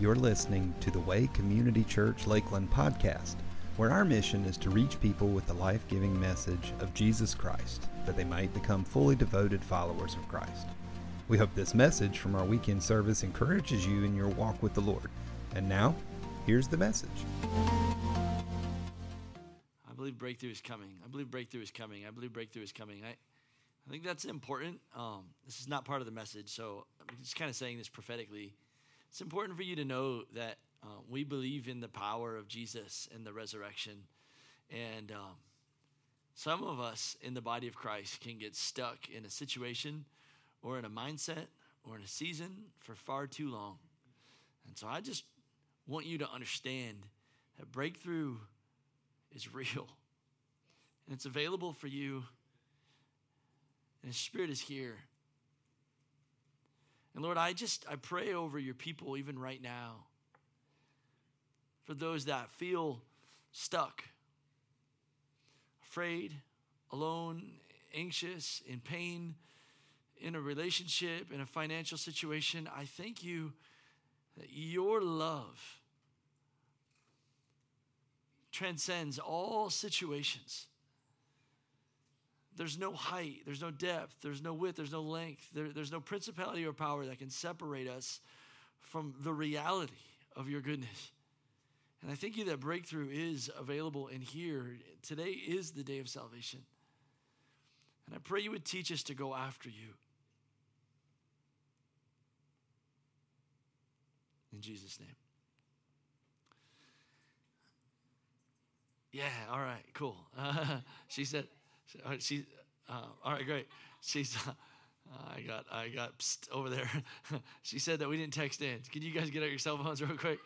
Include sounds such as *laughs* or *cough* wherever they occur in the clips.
You're listening to the Way Community Church Lakeland podcast, where our mission is to reach people with the life giving message of Jesus Christ, that they might become fully devoted followers of Christ. We hope this message from our weekend service encourages you in your walk with the Lord. And now, here's the message. I believe breakthrough is coming. I believe breakthrough is coming. I believe breakthrough is coming. I, I think that's important. Um, this is not part of the message, so I'm just kind of saying this prophetically. It's important for you to know that uh, we believe in the power of Jesus and the resurrection. And um, some of us in the body of Christ can get stuck in a situation or in a mindset or in a season for far too long. And so I just want you to understand that breakthrough is real and it's available for you. And His Spirit is here. And Lord, I just I pray over your people even right now. For those that feel stuck, afraid, alone, anxious, in pain, in a relationship, in a financial situation, I thank you that your love transcends all situations. There's no height, there's no depth, there's no width, there's no length, there, there's no principality or power that can separate us from the reality of your goodness. And I thank you that breakthrough is available in here. Today is the day of salvation. And I pray you would teach us to go after you. In Jesus' name. Yeah, all right, cool. *laughs* She said, she, uh, all right, great. She's, uh, I got, I got over there. *laughs* she said that we didn't text in. Can you guys get out your cell phones real quick?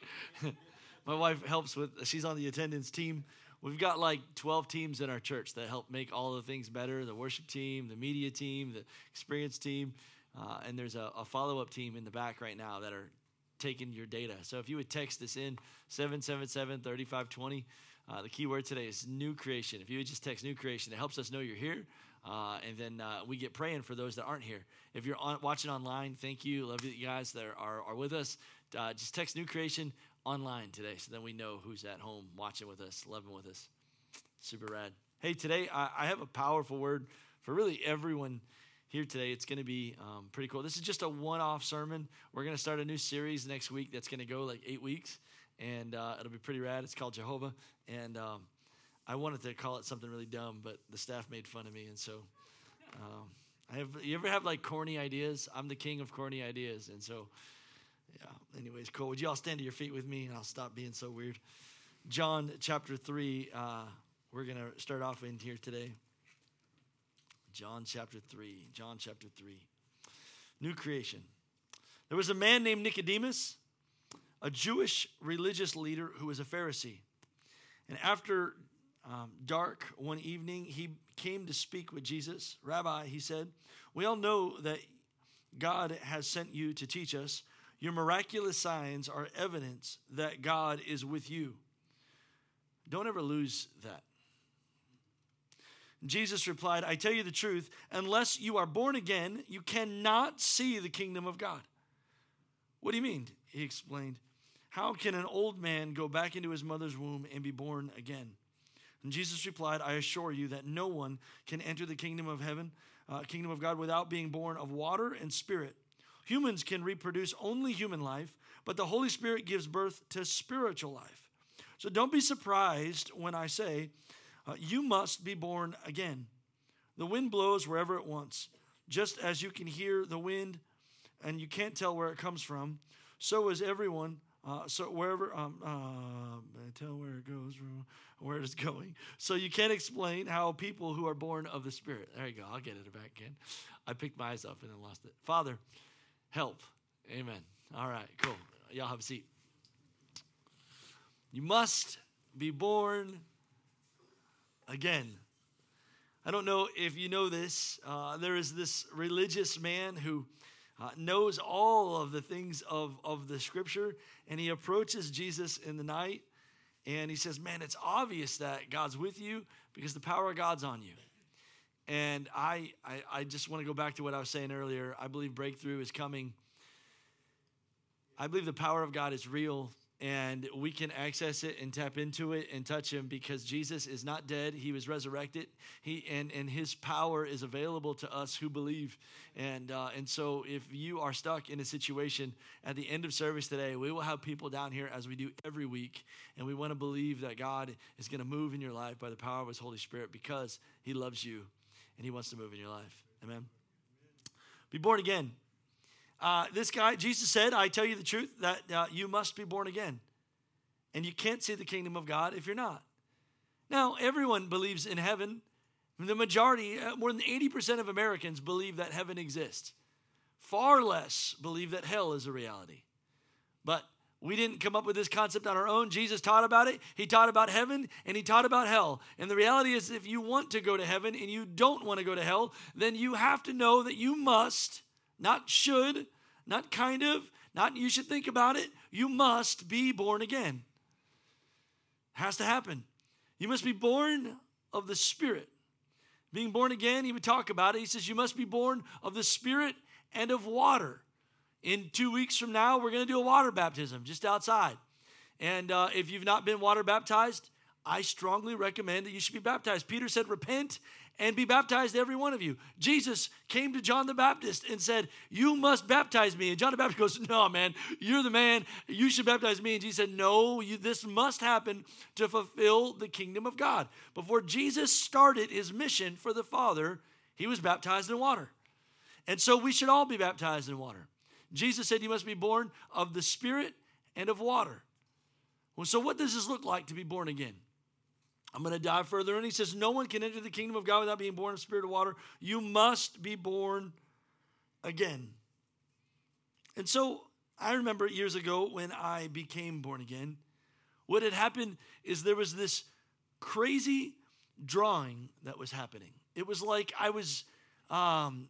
*laughs* My wife helps with, she's on the attendance team. We've got like 12 teams in our church that help make all the things better the worship team, the media team, the experience team. Uh, and there's a, a follow up team in the back right now that are taking your data. So if you would text this in 777 3520, uh, the key word today is new creation. If you would just text new creation, it helps us know you're here. Uh, and then uh, we get praying for those that aren't here. If you're on, watching online, thank you. Love you guys that are, are with us. Uh, just text new creation online today so then we know who's at home watching with us, loving with us. Super rad. Hey, today I, I have a powerful word for really everyone here today. It's going to be um, pretty cool. This is just a one off sermon. We're going to start a new series next week that's going to go like eight weeks and uh, it'll be pretty rad. It's called Jehovah, and um, I wanted to call it something really dumb, but the staff made fun of me, and so um, I have. You ever have like corny ideas? I'm the king of corny ideas, and so yeah. Anyways, cool. Would you all stand to your feet with me, and I'll stop being so weird. John chapter three. Uh, we're gonna start off in here today. John chapter three. John chapter three. New creation. There was a man named Nicodemus a Jewish religious leader who was a Pharisee. And after um, dark one evening, he came to speak with Jesus. Rabbi, he said, We all know that God has sent you to teach us. Your miraculous signs are evidence that God is with you. Don't ever lose that. Jesus replied, I tell you the truth, unless you are born again, you cannot see the kingdom of God. What do you mean? He explained. How can an old man go back into his mother's womb and be born again? And Jesus replied, I assure you that no one can enter the kingdom of heaven, uh, kingdom of God, without being born of water and spirit. Humans can reproduce only human life, but the Holy Spirit gives birth to spiritual life. So don't be surprised when I say, uh, You must be born again. The wind blows wherever it wants. Just as you can hear the wind and you can't tell where it comes from, so is everyone uh, so wherever, um, uh, tell where it goes, where it's *laughs* going. So you can't explain how people who are born of the Spirit. There you go. I'll get it back again. I picked my eyes up and then lost it. Father, help. Amen. All right, cool. Y'all have a seat. You must be born again. I don't know if you know this. Uh, there is this religious man who uh, knows all of the things of, of the scripture, and he approaches Jesus in the night and he says, Man, it's obvious that God's with you because the power of God's on you. And I, I, I just want to go back to what I was saying earlier. I believe breakthrough is coming. I believe the power of God is real and we can access it and tap into it and touch him because Jesus is not dead. He was resurrected. He and and his power is available to us who believe. And uh, and so if you are stuck in a situation at the end of service today we will have people down here as we do every week. And we want to believe that God is going to move in your life by the power of his Holy Spirit because he loves you and he wants to move in your life. Amen? Be born again uh, this guy, Jesus said, I tell you the truth, that uh, you must be born again. And you can't see the kingdom of God if you're not. Now, everyone believes in heaven. The majority, uh, more than 80% of Americans believe that heaven exists. Far less believe that hell is a reality. But we didn't come up with this concept on our own. Jesus taught about it. He taught about heaven and he taught about hell. And the reality is, if you want to go to heaven and you don't want to go to hell, then you have to know that you must not should, not kind of, not you should think about it. You must be born again. Has to happen. You must be born of the Spirit. Being born again, he would talk about it. He says, You must be born of the Spirit and of water. In two weeks from now, we're going to do a water baptism just outside. And uh, if you've not been water baptized, I strongly recommend that you should be baptized. Peter said, Repent and be baptized, every one of you. Jesus came to John the Baptist and said, You must baptize me. And John the Baptist goes, No, man, you're the man. You should baptize me. And Jesus said, No, you, this must happen to fulfill the kingdom of God. Before Jesus started his mission for the Father, he was baptized in water. And so we should all be baptized in water. Jesus said, You must be born of the Spirit and of water. Well, so what does this look like to be born again? I'm going to dive further in. He says, No one can enter the kingdom of God without being born of spirit of water. You must be born again. And so I remember years ago when I became born again, what had happened is there was this crazy drawing that was happening. It was like I was um,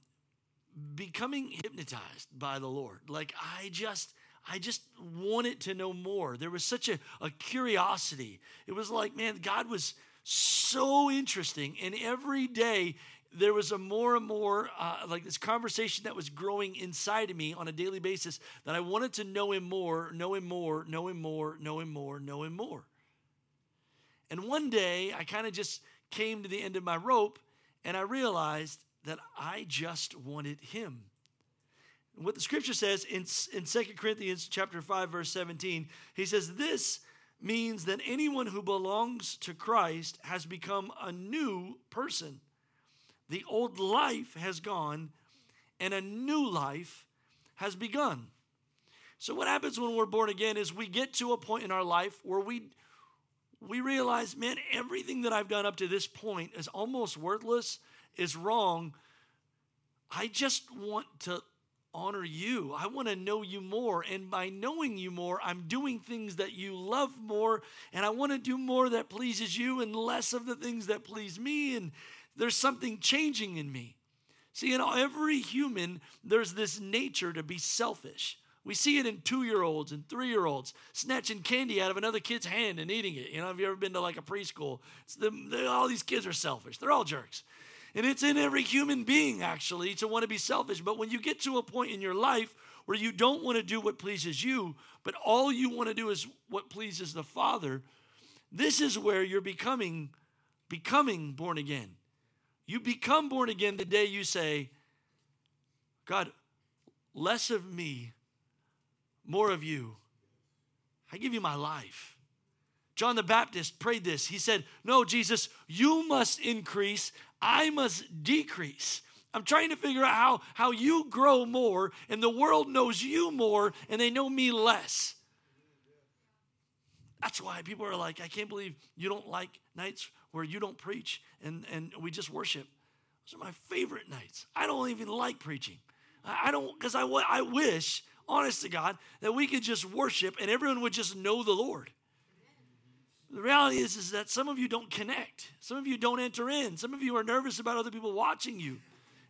becoming hypnotized by the Lord. Like I just I just wanted to know more. There was such a, a curiosity. It was like, man, God was so interesting. And every day there was a more and more uh, like this conversation that was growing inside of me on a daily basis that I wanted to know him more, know him more, know him more, know him more, know him more. And one day I kind of just came to the end of my rope and I realized that I just wanted him what the scripture says in, in 2 Corinthians chapter 5, verse 17, he says, This means that anyone who belongs to Christ has become a new person. The old life has gone and a new life has begun. So what happens when we're born again is we get to a point in our life where we we realize, man, everything that I've done up to this point is almost worthless, is wrong. I just want to honor you. I want to know you more. And by knowing you more, I'm doing things that you love more. And I want to do more that pleases you and less of the things that please me. And there's something changing in me. See, in every human, there's this nature to be selfish. We see it in two year olds and three year olds snatching candy out of another kid's hand and eating it. You know, have you ever been to like a preschool? The, all these kids are selfish, they're all jerks. And it's in every human being, actually, to want to be selfish. But when you get to a point in your life where you don't want to do what pleases you, but all you want to do is what pleases the Father, this is where you're becoming becoming born again. You become born again the day you say, God, less of me, more of you. I give you my life. John the Baptist prayed this. He said, No, Jesus, you must increase, I must decrease. I'm trying to figure out how, how you grow more and the world knows you more and they know me less. That's why people are like, I can't believe you don't like nights where you don't preach and, and we just worship. Those are my favorite nights. I don't even like preaching. I don't, because I, I wish, honest to God, that we could just worship and everyone would just know the Lord. The reality is, is that some of you don't connect. Some of you don't enter in. Some of you are nervous about other people watching you.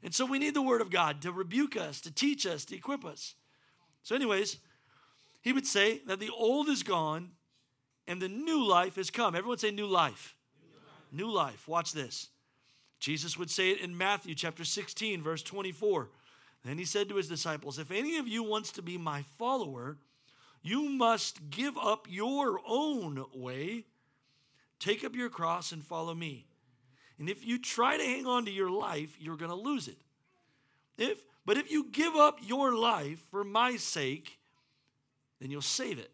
And so we need the Word of God to rebuke us, to teach us, to equip us. So, anyways, he would say that the old is gone and the new life has come. Everyone say new life. New life. New life. Watch this. Jesus would say it in Matthew chapter 16, verse 24. Then he said to his disciples, If any of you wants to be my follower, you must give up your own way, take up your cross, and follow me. And if you try to hang on to your life, you're going to lose it. If, but if you give up your life for my sake, then you'll save it.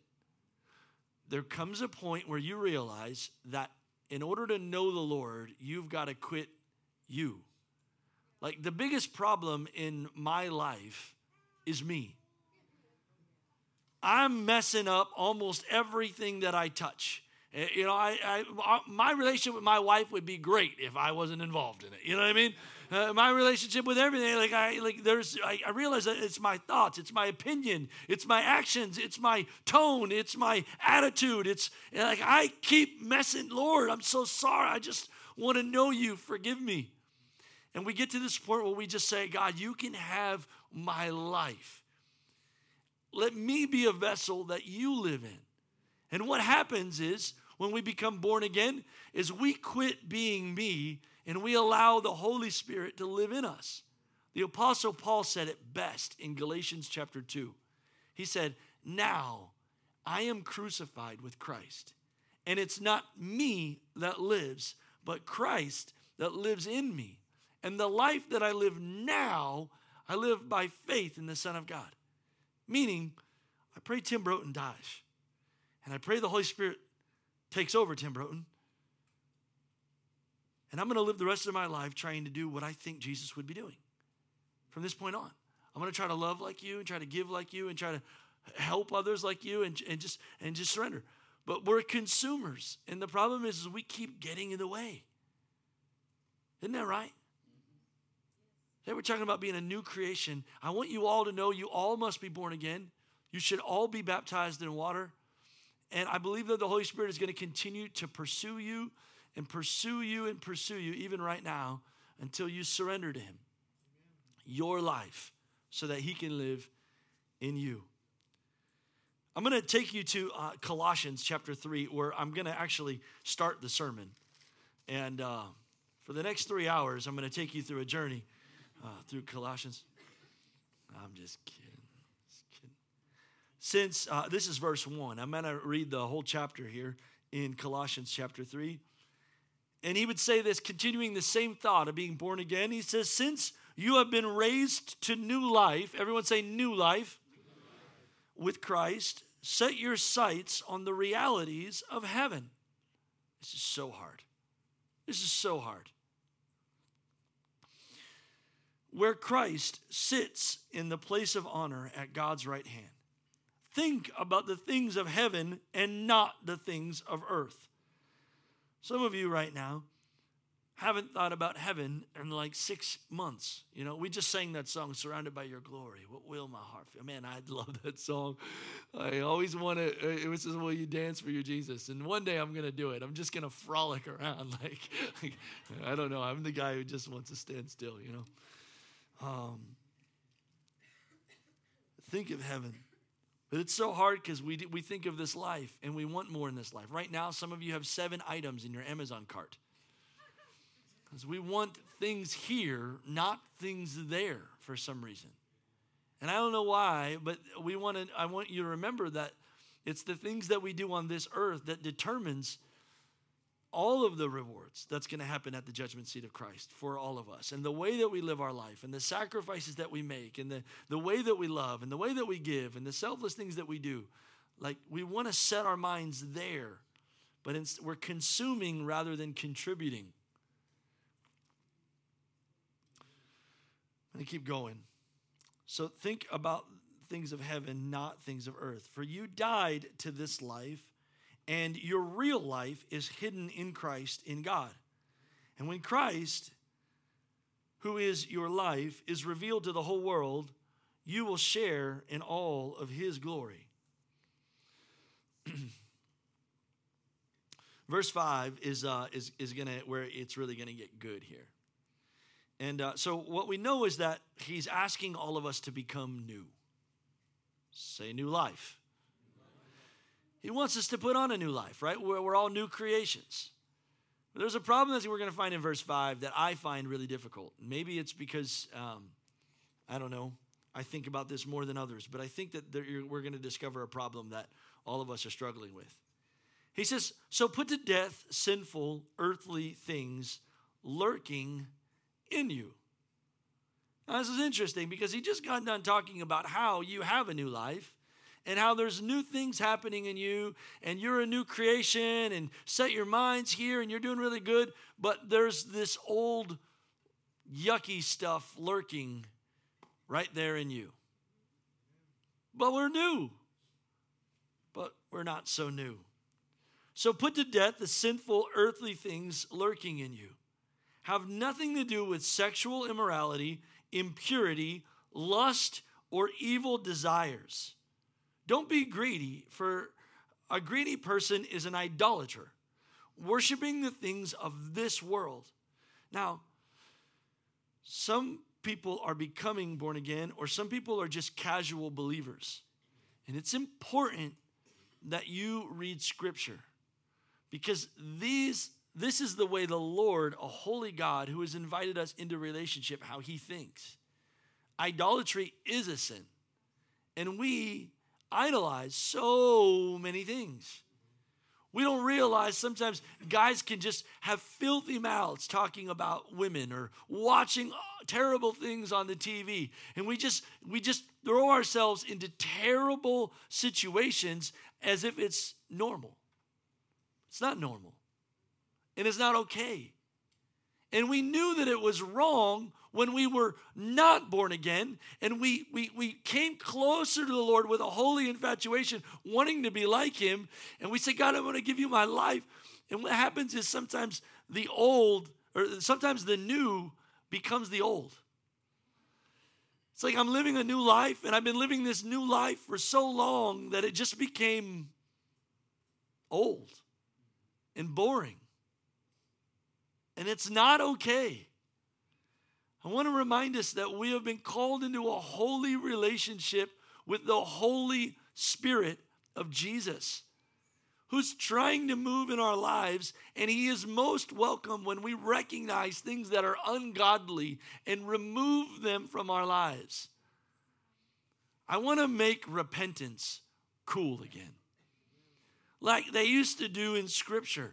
There comes a point where you realize that in order to know the Lord, you've got to quit you. Like the biggest problem in my life is me. I'm messing up almost everything that I touch. Eh, you know, I, I, my relationship with my wife would be great if I wasn't involved in it. You know what I mean? Uh, my relationship with everything, like I, like there's, I, I realize that it's my thoughts, it's my opinion, it's my actions, it's my tone, it's my attitude. It's like I keep messing. Lord, I'm so sorry. I just want to know you. Forgive me. And we get to this point where we just say, God, you can have my life. Let me be a vessel that you live in. And what happens is when we become born again is we quit being me and we allow the Holy Spirit to live in us. The apostle Paul said it best in Galatians chapter 2. He said, "Now I am crucified with Christ, and it's not me that lives, but Christ that lives in me. And the life that I live now, I live by faith in the Son of God." Meaning, I pray Tim Broton dies. And I pray the Holy Spirit takes over Tim Broton. And I'm going to live the rest of my life trying to do what I think Jesus would be doing from this point on. I'm going to try to love like you and try to give like you and try to help others like you and, and just and just surrender. But we're consumers. And the problem is, is we keep getting in the way. Isn't that right? Today we're talking about being a new creation. I want you all to know you all must be born again. You should all be baptized in water. And I believe that the Holy Spirit is going to continue to pursue you and pursue you and pursue you even right now until you surrender to Him your life so that He can live in you. I'm going to take you to uh, Colossians chapter 3, where I'm going to actually start the sermon. And uh, for the next three hours, I'm going to take you through a journey uh, through Colossians. I'm just kidding. Since uh, this is verse 1, I'm going to read the whole chapter here in Colossians chapter 3. And he would say this, continuing the same thought of being born again. He says, Since you have been raised to new life, everyone say new life, with Christ, set your sights on the realities of heaven. This is so hard. This is so hard. Where Christ sits in the place of honor at God's right hand. Think about the things of heaven and not the things of earth. Some of you right now haven't thought about heaven in like six months. You know, we just sang that song, Surrounded by Your Glory. What will my heart feel? Man, I love that song. I always want to, it was just, will you dance for your Jesus? And one day I'm going to do it. I'm just going to frolic around. *laughs* Like, like, I don't know. I'm the guy who just wants to stand still, you know. Um, think of heaven. But it's so hard because we, we think of this life and we want more in this life. Right now, some of you have seven items in your Amazon cart. Because we want things here, not things there for some reason. And I don't know why, but we want to, I want you to remember that it's the things that we do on this earth that determines all of the rewards that's going to happen at the judgment seat of Christ for all of us. And the way that we live our life and the sacrifices that we make and the, the way that we love and the way that we give and the selfless things that we do. Like we want to set our minds there, but we're consuming rather than contributing. I'm going to keep going. So think about things of heaven, not things of earth. For you died to this life and your real life is hidden in Christ in God. And when Christ, who is your life, is revealed to the whole world, you will share in all of his glory. *clears throat* Verse 5 is, uh, is, is gonna, where it's really to get good here. And uh, so, what we know is that he's asking all of us to become new. Say, new life. He wants us to put on a new life, right? We're, we're all new creations. But there's a problem that we're going to find in verse 5 that I find really difficult. Maybe it's because, um, I don't know, I, think about this more than others, but I think that there, we're going to discover a problem that all of us are struggling with. He says, So put to death sinful earthly things lurking in you. Now, this is interesting because he just got done talking about how you have a new life and how there's new things happening in you and you're a new creation and set your minds here and you're doing really good, but there's this old yucky stuff lurking right there in you. But we're new, but we're not so new. So put to death the sinful earthly things lurking in you. Have nothing to do with sexual immorality, impurity, lust, or evil desires. Don't be greedy, for a greedy person is an idolater, worshiping the things of this world. Now, some people are becoming born again, or some people are just casual believers. And it's important that you read scripture because these this is the way the Lord, a holy God who has invited us into relationship, how he thinks. Idolatry is a sin. And we idolize so many things. We don't realize sometimes guys can just have filthy mouths talking about women or watching uh, terrible things on the TV. And we just we just throw ourselves into terrible situations as if it's normal. It's not normal. And it's not okay. And we knew that it was wrong when we were not born again and we, we, we came closer to the Lord with a holy infatuation, wanting to be like Him. And we say, God, I want to give you my life. And what happens is sometimes the old, or sometimes the new becomes the old. It's like I'm living a new life, and I've been living this new life for so long that it just became old and boring. And it's not okay. I want to remind us that we have been called into a holy relationship with the Holy Spirit of Jesus, who's trying to move in our lives, and He is most welcome when we recognize things that are ungodly and remove them from our lives. I want to make repentance cool again, like they used to do in Scripture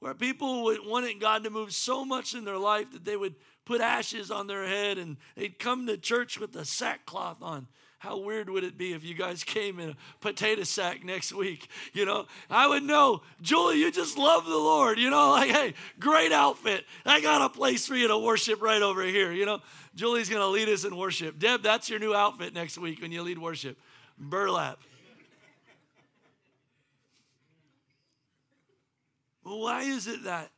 where people would wanted God to move so much in their life that they would put ashes on their head and they'd come to church with a sackcloth on. How weird would it be if you guys came in a potato sack next week? You know, I would know, Julie, you just love the Lord. You know, like, hey, great outfit. I got a place for you to worship right over here. You know, Julie's going to lead us in worship. Deb, that's your new outfit next week when you lead worship burlap. Why is it that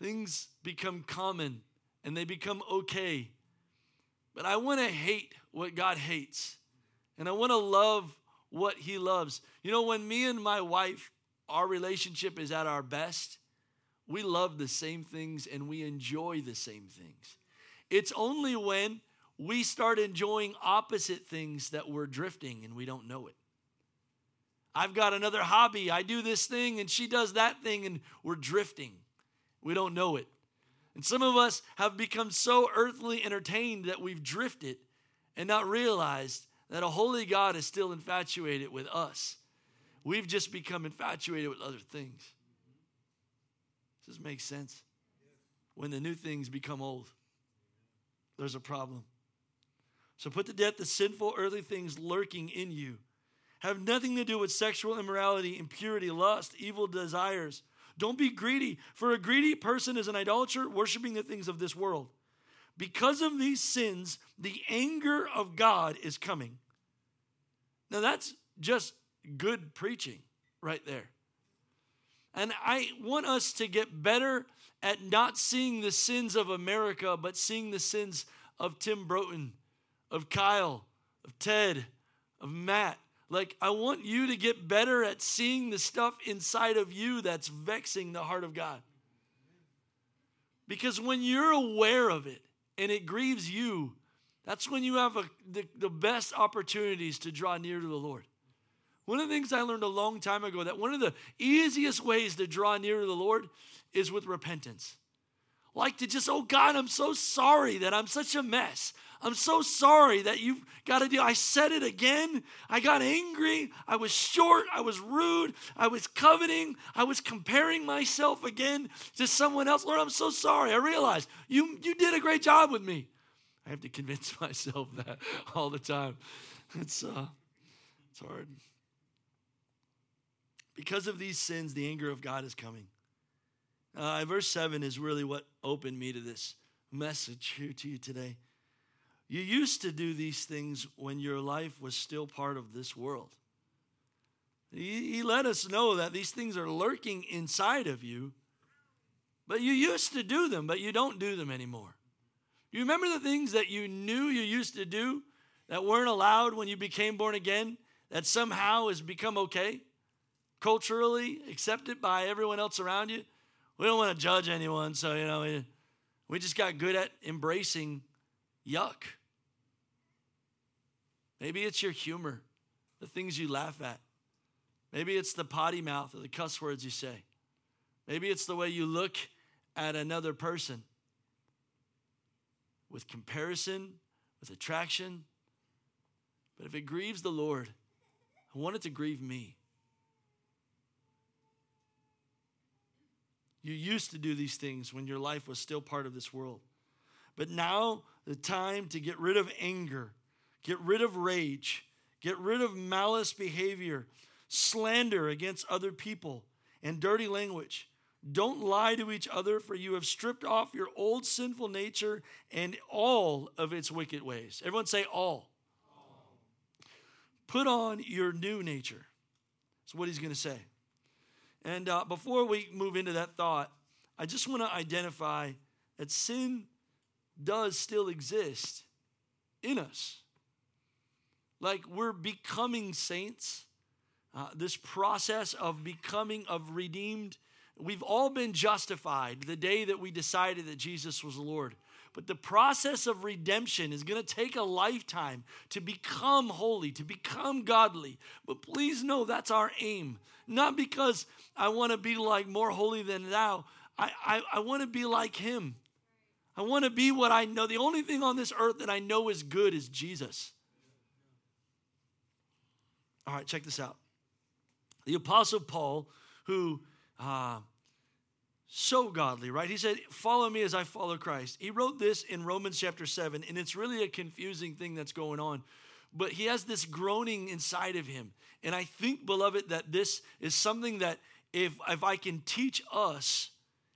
things become common and they become okay. But I want to hate what God hates. And I want to love what He loves. You know, when me and my wife, our relationship is at our best, we love the same things and we enjoy the same things. It's only when we start enjoying opposite things that we're drifting and we don't know it. I've got another hobby. I do this thing and she does that thing and we're drifting. We don't know it. And some of us have become so earthly entertained that we've drifted and not realized that a holy God is still infatuated with us. We've just become infatuated with other things. Does this make sense? When the new things become old, there's a problem. So put to death the sinful earthly things lurking in you. Have nothing to do with sexual immorality, impurity, lust, evil desires don't be greedy, for a greedy person is an idolater, worshiping the things of this world. Because of these sins, the anger of God is coming. Now, that's just good preaching right there. And I want us to get better at not seeing the sins of America, but seeing the sins of Tim Broton, of Kyle, of Ted, of Matt, like, I want you to get better at seeing the stuff inside of you that's vexing the heart of God. Because when you're aware of it and it grieves you, that's when you have a, the, the best opportunities to draw near to the Lord. One of the things I learned a long time ago that one of the easiest ways to draw near to the Lord is with repentance. Like to just, oh God, I'm so sorry that I'm such a mess. I'm so sorry that you've got to do. I said it again. I got angry. I was short. I was rude. I was coveting. I was comparing myself again to someone else. Lord, I'm so sorry. I realize you, you did a great job with me. I have to convince *laughs* myself that all the time. It's, uh, it's hard. Because of these sins, the anger of God is coming. Uh, verse 7 is really what opened me to this message here to you today. You used to do these things when your life was still part of this world. He, he let us know that these things are lurking inside of you, but you used to do them, but you don't do them anymore. You remember the things that you knew you used to do that weren't allowed when you became born again, that somehow has become okay, culturally accepted by everyone else around you? We don't want to judge anyone, so, you know, we, we just got good at embracing yuck. Maybe it's your humor, the things you laugh at. Maybe it's the potty mouth or the cuss words you say. Maybe it's the way you look at another person with comparison, with attraction. But if it grieves the Lord, I want it to grieve me. You used to do these things when your life was still part of this world. But now, the time to get rid of anger, get rid of rage, get rid of malice behavior, slander against other people, and dirty language. Don't lie to each other, for you have stripped off your old sinful nature and all of its wicked ways. Everyone say all. all. Put on your new nature. That's what he's going to say. And uh, before we move into that thought, I just want to identify that sin does still exist in us. Like we're becoming saints. Uh, this process of becoming of redeemed we've all been justified the day that we decided that jesus was lord but the process of redemption is going to take a lifetime to become holy, to become godly. But please know that's our aim. Not because I want to be like more holy than thou, I, I, I want to be like him. I want to be what I know. The only thing on this earth that I know is good is Jesus. All right, check this out. The Apostle Paul, who uh, so godly, right? He said, Follow me as I follow Christ. He wrote this in Romans chapter 7, and it's really a confusing thing that's going on. But he has this groaning inside of him. And I think, beloved, that this is something that if, if I can teach us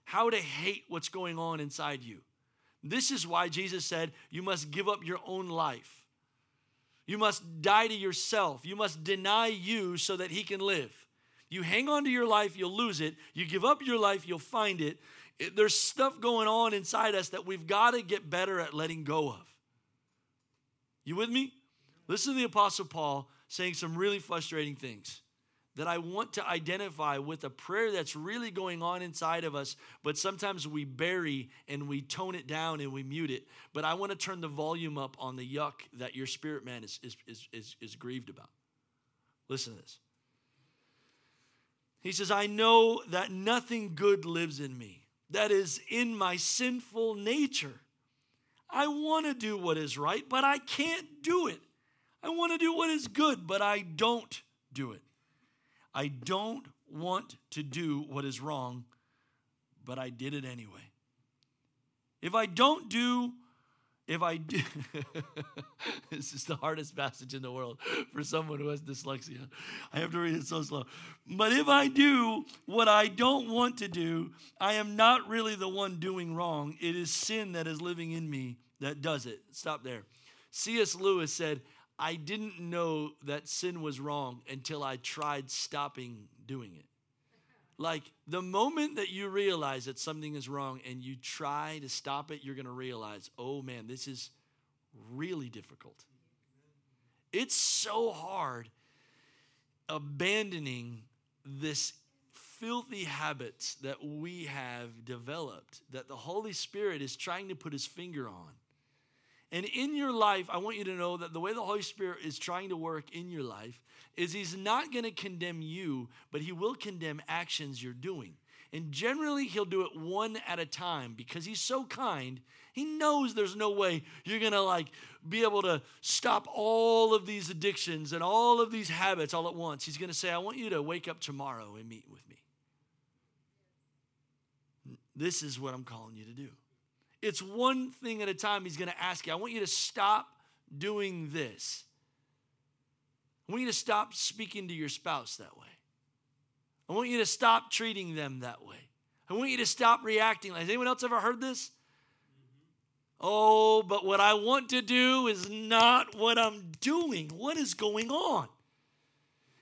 how to hate what's going on inside you, this is why Jesus said, You must give up your own life. You must die to yourself. You must deny you so that he can live. You hang on to your life, you'll lose it. You give up your life, you'll find it. it there's stuff going on inside us that we've got to get better at letting go of. You with me? Listen to the Apostle Paul saying some really frustrating things that I want to identify with a prayer that's really going on inside of us, but sometimes we bury and we tone it down and we mute it. But I want to turn the volume up on the yuck that your spirit man is, is, is, is, is grieved about. Listen to this. He says, I know that nothing good lives in me, that is in my sinful nature. I want to do what is right, but I can't do it. I want to do what is good, but I don't do it. I don't want to do what is wrong, but I did it anyway. If I don't do if I do, *laughs* this is the hardest passage in the world for someone who has dyslexia. I have to read it so slow. But if I do what I don't want to do, I am not really the one doing wrong. It is sin that is living in me that does it. Stop there. C.S. Lewis said, I didn't know that sin was wrong until I tried stopping doing it. Like the moment that you realize that something is wrong and you try to stop it, you're going to realize, oh man, this is really difficult. It's so hard abandoning this filthy habits that we have developed that the Holy Spirit is trying to put his finger on. And in your life, I want you to know that the way the Holy Spirit is trying to work in your life is He's not going to condemn you, but He will condemn actions you're doing. And generally, he'll do it one at a time because he's so kind. He knows there's no way you're going to like be able to stop all of these addictions and all of these habits all at once. He's going to say, I want you to wake up tomorrow and meet with me. This is what I'm calling you to do. It's one thing at a time he's going to ask you. I want you to stop doing this. I want you to stop speaking to your spouse that way. I want you to stop treating them that way. I want you to stop reacting. Has anyone else ever heard this? Oh, but what I want to do is not what I'm doing. What is going on?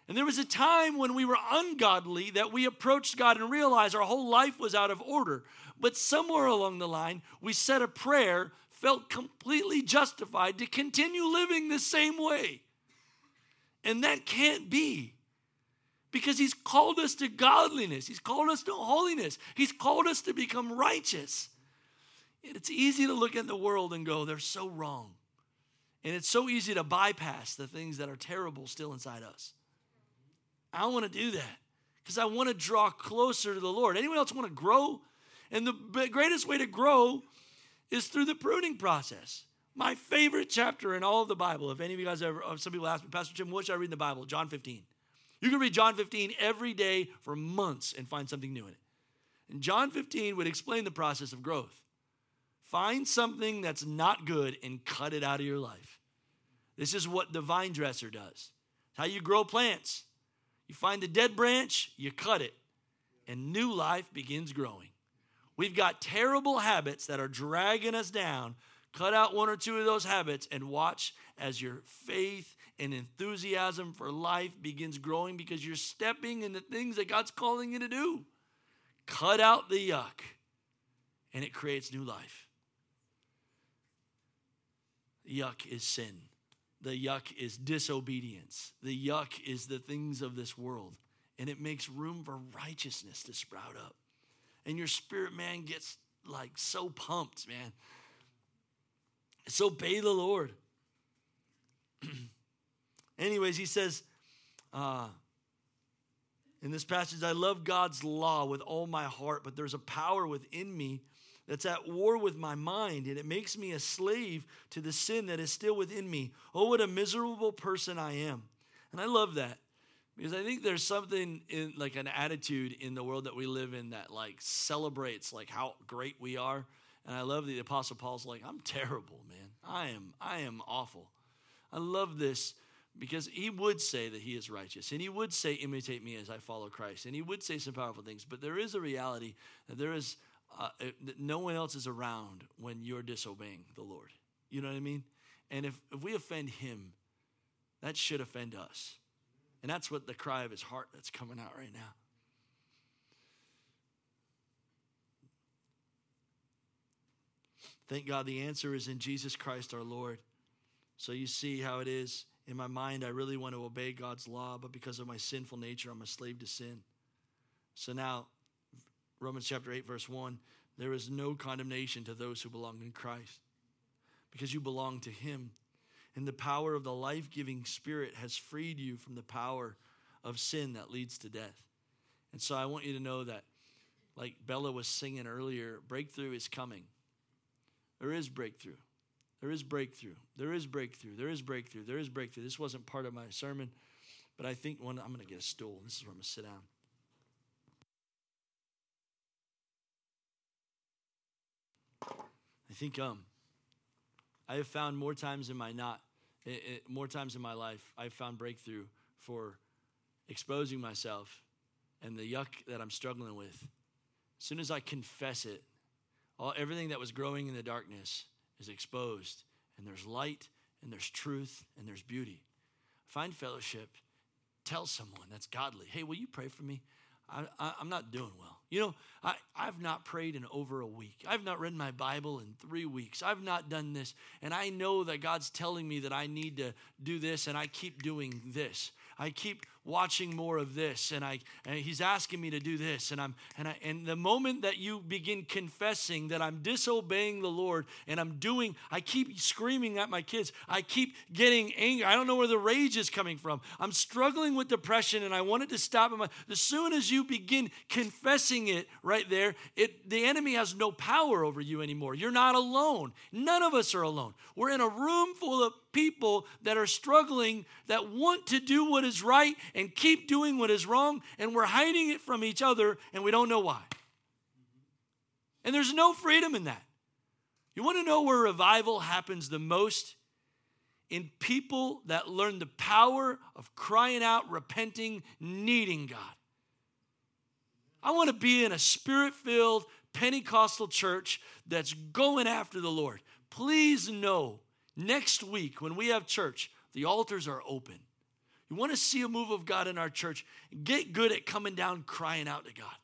And there was a time when we were ungodly that we approached God and realized our whole life was out of order. But somewhere along the line, we said a prayer, felt completely justified to continue living the same way. And that can't be because He's called us to godliness, He's called us to holiness, He's called us to become righteous. It's easy to look at the world and go, they're so wrong. And it's so easy to bypass the things that are terrible still inside us. I want to do that because I want to draw closer to the Lord. Anyone else want to grow? And the greatest way to grow is through the pruning process. My favorite chapter in all of the Bible, if any of you guys ever, some people ask me, Pastor Tim, what should I read in the Bible? John 15. You can read John 15 every day for months and find something new in it. And John 15 would explain the process of growth. Find something that's not good and cut it out of your life. This is what the vine dresser does. It's how you grow plants. You find the dead branch, you cut it, and new life begins growing. We've got terrible habits that are dragging us down. Cut out one or two of those habits and watch as your faith and enthusiasm for life begins growing because you're stepping in the things that God's calling you to do. Cut out the yuck, and it creates new life. Yuck is sin. The yuck is disobedience. The yuck is the things of this world. And it makes room for righteousness to sprout up. And your spirit man gets like so pumped, man. So obey the Lord. *clears throat* Anyways, he says uh, in this passage, I love God's law with all my heart, but there's a power within me that's at war with my mind, and it makes me a slave to the sin that is still within me. Oh, what a miserable person I am. And I love that because I think there's something in like an attitude in the world that we live in that like celebrates like how great we are. And I love the apostle Paul's like, I'm terrible, man. I am I am awful. I love this because he would say that he is righteous and he would say imitate me as i follow christ and he would say some powerful things but there is a reality that there is uh, no one else is around when you're disobeying the lord. You know what i mean? And if, if we offend him that should offend us. And that's what the cry of his heart that's coming out right now. Thank god the answer is in jesus christ our lord. So you see how it is. In my mind, I really want to obey God's law, but because of my sinful nature, I'm a slave to sin. So now, Romans chapter 8, verse 1 there is no condemnation to those who belong in Christ because you belong to Him. And the power of the life giving Spirit has freed you from the power of sin that leads to death. And so I want you to know that, like Bella was singing earlier, breakthrough is coming. There is breakthrough. There is breakthrough. There is breakthrough. There is breakthrough. There is breakthrough. This wasn't part of my sermon, but I think one, I'm going to get a stool. This is where I'm going to sit down. Think um, I have found more times in my not, it, it, more times in my life, I've found breakthrough for exposing myself and the yuck that I'm struggling with. As soon as I confess it, all everything that was growing in the darkness is exposed, and there's light, and there's truth, and there's beauty. Find fellowship. Tell someone that's godly, hey, will you pray for me? I, am not doing well. You know, I, I've not prayed in over a week. I've not read my Bible in three weeks. I've not done this. And I know that God's telling me that I need to do this, and I keep doing this. I keep watching more of this and I and he's asking me to do this and I'm and I and the moment that you begin confessing that I'm disobeying the Lord and I'm doing I keep screaming at my kids. I keep getting angry. I don't know where the rage is coming from. I'm struggling with depression and I wanted to stop it. As soon as you begin confessing it right there, it the enemy has no power over you anymore. You're not alone. None of us are alone. We're in a room full of people that are struggling, that want to do what is right and keep doing what is wrong, and we're hiding it from each other and we don't know why. And there's no freedom in that. You want to know where revival happens the most? In people that learn the power of crying out, repenting, needing God. I want to be in a spirit filled Pentecostal church that's going after the Lord. Please know next week when we have church, the altars are open. You want to see a move of God in our church? Get good at coming down crying out to God.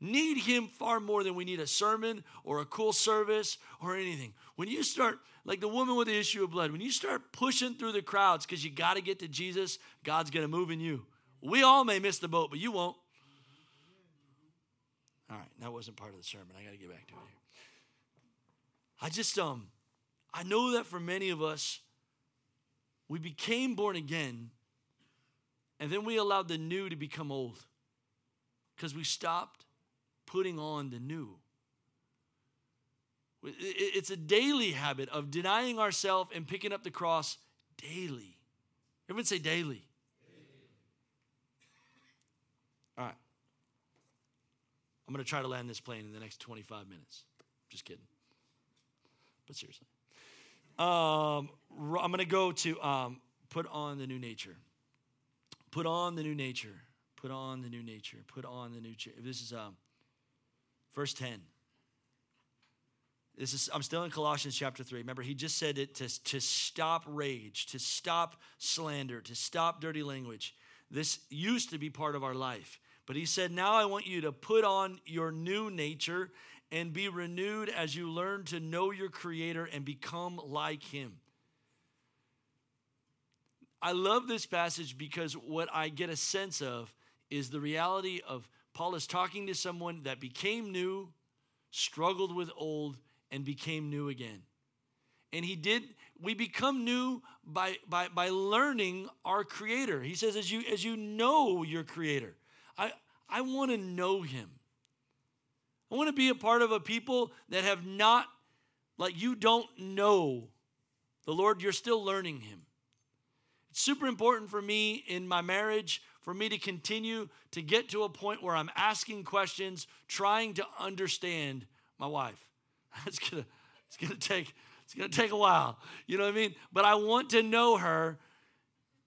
Need Him far more than we need a sermon or a cool service or anything. When you start, like the woman with the issue of blood, when you start pushing through the crowds because you got to get to Jesus, God's going to move in you. We all may miss the boat, but you won't. All right, that wasn't part of the sermon. I got to get back to it here. I just, um, I know that for many of us, we became born again and then we allowed the new to become old because we stopped putting on the new. It's a daily habit of denying ourselves and picking up the cross daily. Everyone say daily. All right. I'm going to try to land this plane in the next 25 minutes. Just kidding. But seriously. Um, I'm going to go to um, put on the new nature. Put on the new nature. Put on the new nature. Put on the new. Cha- this is um, verse 10. This is, I'm still in Colossians chapter 3. Remember, he just said it to, to stop rage, to stop slander, to stop dirty language. This used to be part of our life. But he said, Now I want you to put on your new nature and be renewed as you learn to know your Creator and become like Him. I love this passage because what I get a sense of is the reality of Paul is talking to someone that became new, struggled with old, and became new again. And he did, we become new by, by, by learning our creator. He says, as you as you know your creator, I, I want to know him. I want to be a part of a people that have not, like you don't know the Lord, you're still learning him. Super important for me in my marriage for me to continue to get to a point where I'm asking questions, trying to understand my wife. *laughs* It's gonna, it's gonna take, it's gonna take a while. You know what I mean? But I want to know her.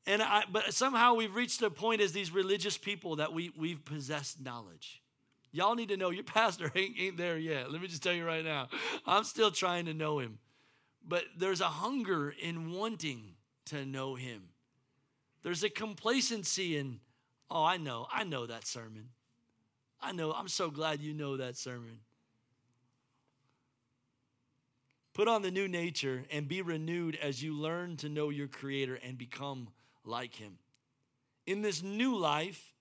And I but somehow we've reached a point as these religious people that we we've possessed knowledge. Y'all need to know your *laughs* pastor ain't, ain't there yet. Let me just tell you right now. I'm still trying to know him. But there's a hunger in wanting to know him. There's a complacency in, oh, I know, I know that sermon. I know, I'm so glad you know that sermon. Put on the new nature and be renewed as you learn to know your Creator and become like Him. In this new life,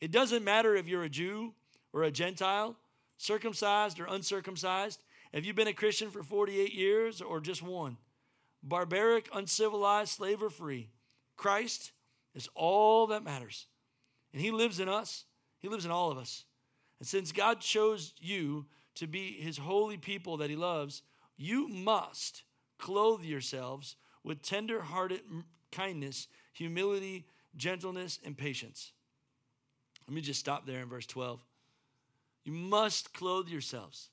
it doesn't matter if you're a Jew or a Gentile, circumcised or uncircumcised, if you've been a Christian for 48 years or just one, barbaric, uncivilized, slave or free, Christ is all that matters. And He lives in us, He lives in all of us. And since God chose you to be His holy people that He loves, you must clothe yourselves with tender hearted kindness, humility, gentleness, and patience. Let me just stop there in verse 12. You must clothe yourselves.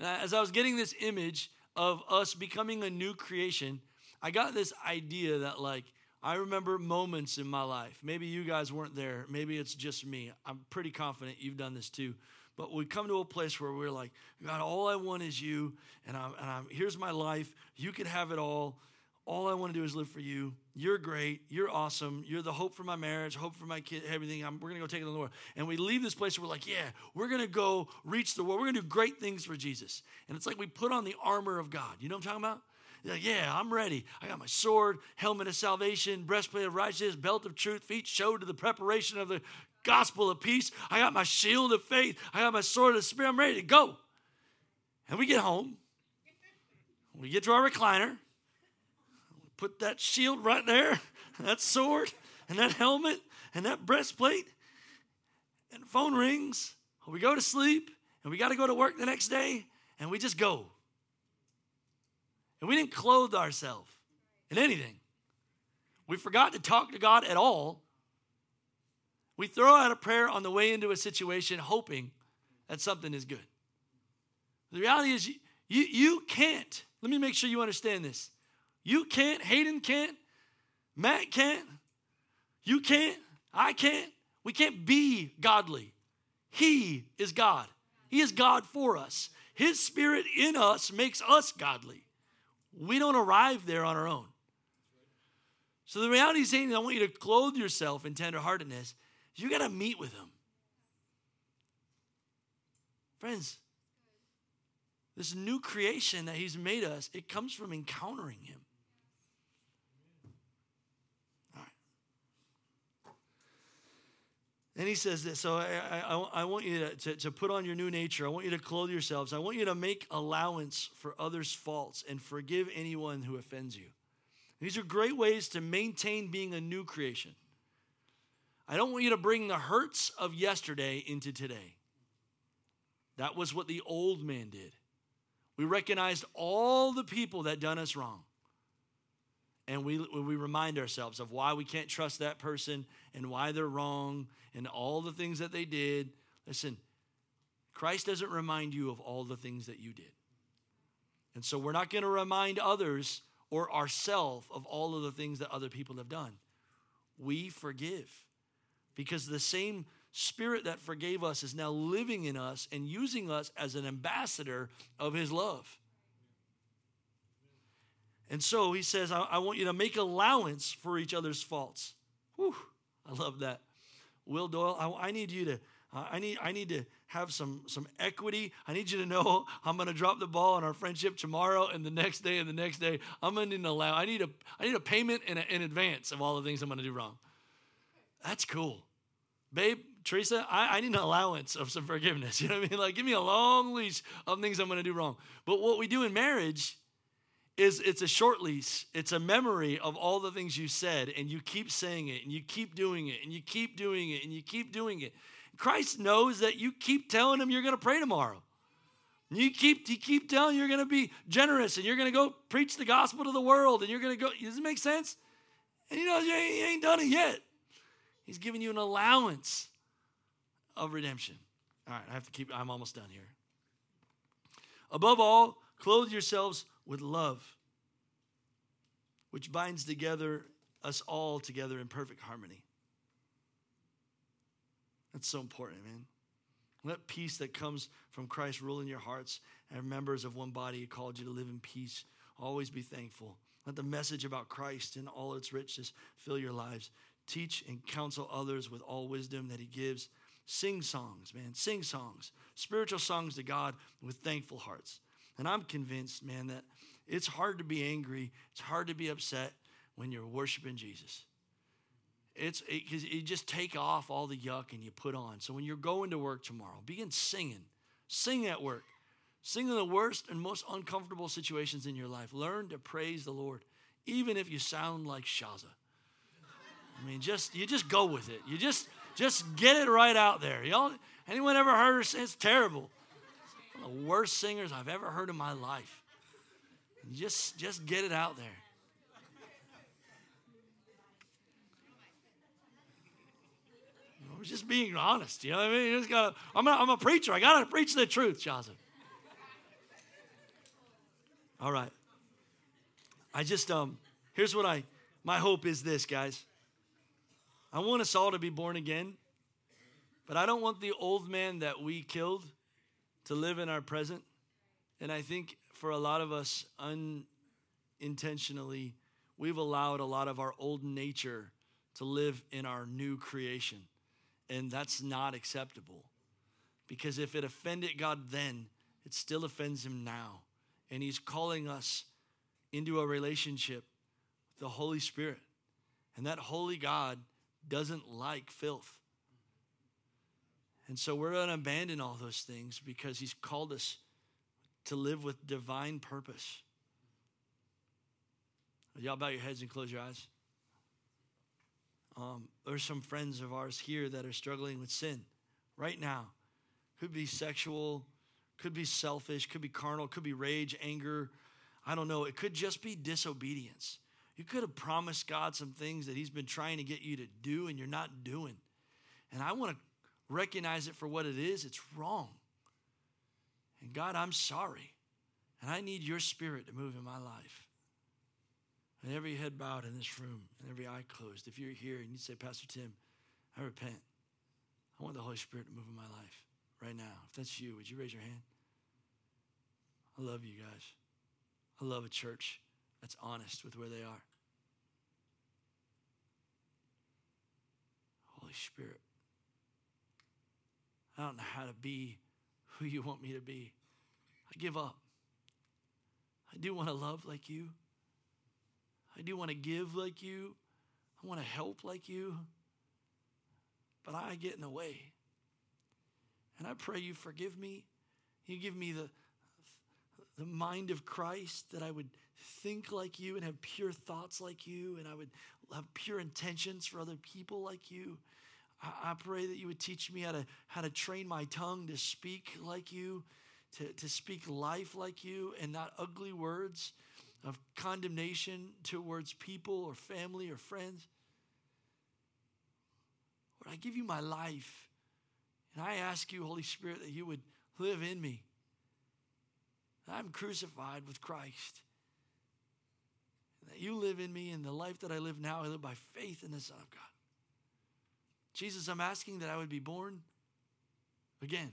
As I was getting this image of us becoming a new creation, I got this idea that, like, I remember moments in my life. Maybe you guys weren't there. Maybe it's just me. I'm pretty confident you've done this too. But we come to a place where we're like, God, all I want is you, and I'm, and I'm here's my life. You can have it all. All I want to do is live for you. You're great. You're awesome. You're the hope for my marriage, hope for my kid, everything. I'm, we're going to go take it to the Lord. And we leave this place where we're like, yeah, we're going to go reach the world. We're going to do great things for Jesus. And it's like we put on the armor of God. You know what I'm talking about? Like, yeah, I'm ready. I got my sword, helmet of salvation, breastplate of righteousness, belt of truth, feet showed to the preparation of the gospel of peace. I got my shield of faith. I got my sword of the spirit. I'm ready to go. And we get home. We get to our recliner. We put that shield right there, *laughs* that sword, and that helmet, and that breastplate. And the phone rings. We go to sleep, and we got to go to work the next day, and we just go. And we didn't clothe ourselves in anything. We forgot to talk to God at all. We throw out a prayer on the way into a situation, hoping that something is good. The reality is, you, you, you can't. Let me make sure you understand this. You can't, Hayden can't, Matt can't, you can't, I can't. We can't be godly. He is God. He is God for us. His spirit in us makes us godly. We don't arrive there on our own. So the reality is saying, I want you to clothe yourself in tenderheartedness. You got to meet with him. Friends, this new creation that he's made us, it comes from encountering him. And he says this. So I, I, I want you to, to, to, put on your new nature. I want you to clothe yourselves. I want you to make allowance for others' faults and forgive anyone who offends you. These are great ways to maintain being a new creation. I don't want you to bring the hurts of yesterday into today. That was what the old man did. We recognized all the people that done us wrong. And we, we remind ourselves of why we can't trust that person and why they're wrong and all the things that they did. Listen, Christ doesn't remind you of all the things that you did. And so we're not going to remind others or ourselves of all of the things that other people have done. We forgive because the same Spirit that forgave us is now living in us and using us as an ambassador of His love. And so he says, I, I want you to make allowance for each other's faults. Whew, I love that. Will Doyle, I, I need you to, uh, I need, I need to have some, some equity. I need you to know *laughs* I'm going to drop the ball on our friendship tomorrow and the next day and the next day. I'm going to need an allow. I need a, I need a payment in, a, in advance of all the things I'm going to do wrong. That's cool, babe. Teresa, I, I, need an allowance of some forgiveness. *laughs* You know what I mean? Like, give me a long leash of things I'm going to do wrong. But what we do in marriage is it's a short lease. It's a memory of all the things you said, and you keep saying it, and you keep doing it, and you keep doing it, and you keep doing it. Christ knows that you keep telling him you're going to pray tomorrow. You keep you keep telling you're going to be generous, and you're going to go preach the gospel to the world, and you're going to go. Does it make sense? And you know you ain't, done it yet. He's giving you an allowance of redemption. All right, I have to keep, I'm almost done here. Above all, clothe yourselves with love, which binds together us all together in perfect harmony. That's so important, man. Let peace that comes from Christ rule in your hearts and members of one body. He called you to live in peace. Always be thankful. Let the message about Christ and all its riches fill your lives. Teach and counsel others with all wisdom that He gives Sing songs, man. Sing songs, spiritual songs to God with thankful hearts. And I'm convinced, man, that it's hard to be angry, it's hard to be upset when you're worshiping Jesus. It's because it, you just take off all the yuck and you put on. So when you're going to work tomorrow, begin singing. Sing at work. Sing in the worst and most uncomfortable situations in your life. Learn to praise the Lord, even if you sound like Shaza. I mean, just you just go with it. You just just get it right out there. Y'all, anyone ever heard her sing? It's terrible. The worst singers I've ever heard in my life. Just, just get it out there. I was just being honest. You know what I mean? Just gotta, I'm, a, I'm a preacher. I got to preach the truth, Johnson. All right. I just, um, here's what I, my hope is this, guys. I want us all to be born again, but I don't want the old man that we killed to live in our present. And I think for a lot of us, unintentionally, we've allowed a lot of our old nature to live in our new creation. And that's not acceptable. Because if it offended God then, it still offends him now. And he's calling us into a relationship with the Holy Spirit. And that holy God doesn't like filth. And so we're going to abandon all those things because He's called us to live with divine purpose. Y'all bow your heads and close your eyes. Um, there's some friends of ours here that are struggling with sin right now. Could be sexual, could be selfish, could be carnal, could be rage, anger. I don't know. It could just be disobedience. You could have promised God some things that He's been trying to get you to do and you're not doing. And I want to recognize it for what it is. It's wrong. And God, I'm sorry. And I need your spirit to move in my life. And every head bowed in this room and every eye closed. If you're here and you say, Pastor Tim, I repent. I want the Holy Spirit to move in my life right now. If that's you, would you raise your hand? I love you guys. I love a church that's honest with where they are. Holy Spirit, I don't know how to be who you want me to be. I give up. I do want to love like you. I do want to give like you. I want to help like you. But I get in the way. And I pray you forgive me. You give me the, the mind of Christ that I would think like you and have pure thoughts like you and I would have pure intentions for other people like you. I, I pray that you would teach me how to, how to train my tongue to speak like you, to, to speak life like you and not ugly words of condemnation towards people or family or friends. Lord, I give you my life. And I ask you, Holy Spirit, that you would live in me. I'm crucified with Christ. That you live in me, and the life that I live now, I live by faith in the Son of God. Jesus, I'm asking that I would be born again,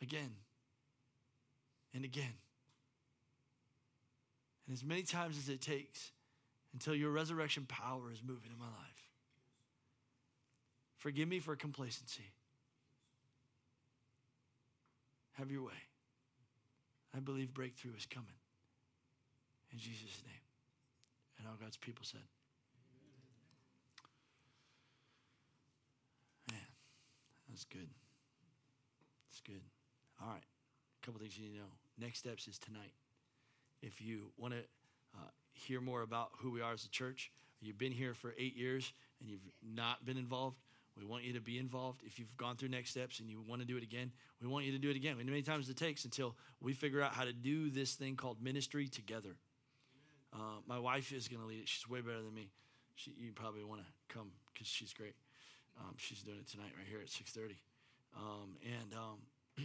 again, and again. And as many times as it takes until your resurrection power is moving in my life. Forgive me for complacency. Have your way. I believe breakthrough is coming. In Jesus' name. And all God's people said. That's good. That's good. All right. A couple things you need to know. Next steps is tonight. If you want to uh, hear more about who we are as a church, you've been here for eight years and you've not been involved, we want you to be involved. If you've gone through next steps and you want to do it again, we want you to do it again. Many times it takes until we figure out how to do this thing called ministry together. Uh, my wife is going to lead it. She's way better than me. She, you probably want to come because she's great. Um, she's doing it tonight right here at 6:30, um, and um, *clears throat*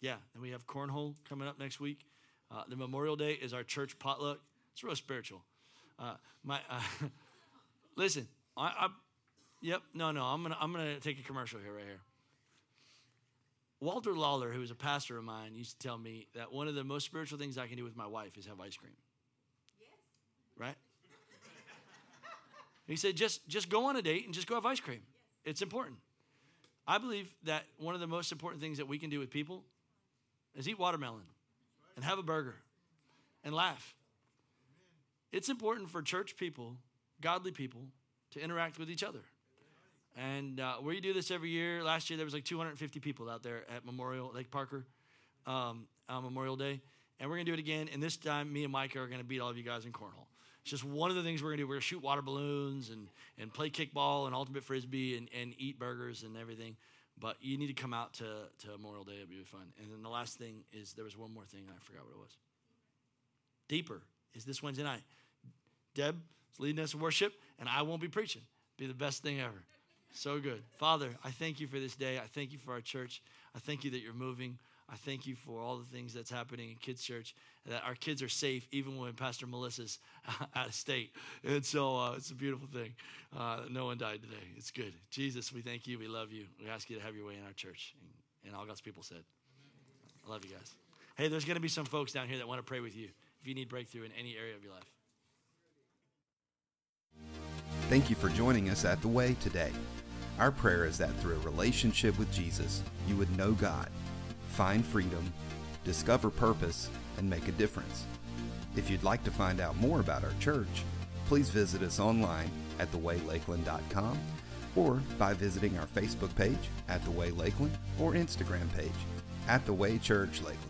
yeah, and we have cornhole coming up next week. Uh, the Memorial Day is our church potluck. It's real spiritual. Uh, my uh, *laughs* listen, I, I, yep, no, no, I'm gonna I'm gonna take a commercial here right here. Walter Lawler, who was a pastor of mine, used to tell me that one of the most spiritual things I can do with my wife is have ice cream. Yes. Right? He said, just, just go on a date and just go have ice cream. It's important. I believe that one of the most important things that we can do with people is eat watermelon and have a burger and laugh. It's important for church people, godly people, to interact with each other. And uh, we do this every year. Last year there was like 250 people out there at Memorial Lake Parker um, on Memorial Day, and we're gonna do it again. And this time, me and Micah are gonna beat all of you guys in cornhole. It's just one of the things we're gonna do. We're gonna shoot water balloons and and play kickball and ultimate frisbee and, and eat burgers and everything. But you need to come out to, to Memorial Day. It'll be fun. And then the last thing is there was one more thing. I forgot what it was. Deeper is this Wednesday night. Deb is leading us in worship, and I won't be preaching. Be the best thing ever. So good. Father, I thank you for this day. I thank you for our church. I thank you that you're moving. I thank you for all the things that's happening in kids' church, that our kids are safe even when Pastor Melissa's *laughs* out of state. And so uh, it's a beautiful thing. Uh, no one died today. It's good. Jesus, we thank you. We love you. We ask you to have your way in our church. And, and all God's people said. I love you guys. Hey, there's going to be some folks down here that want to pray with you if you need breakthrough in any area of your life. Thank you for joining us at The Way today. Our prayer is that through a relationship with Jesus, you would know God, find freedom, discover purpose, and make a difference. If you'd like to find out more about our church, please visit us online at thewaylakeland.com or by visiting our Facebook page at The Way Lakeland or Instagram page at The Way Church Lakeland.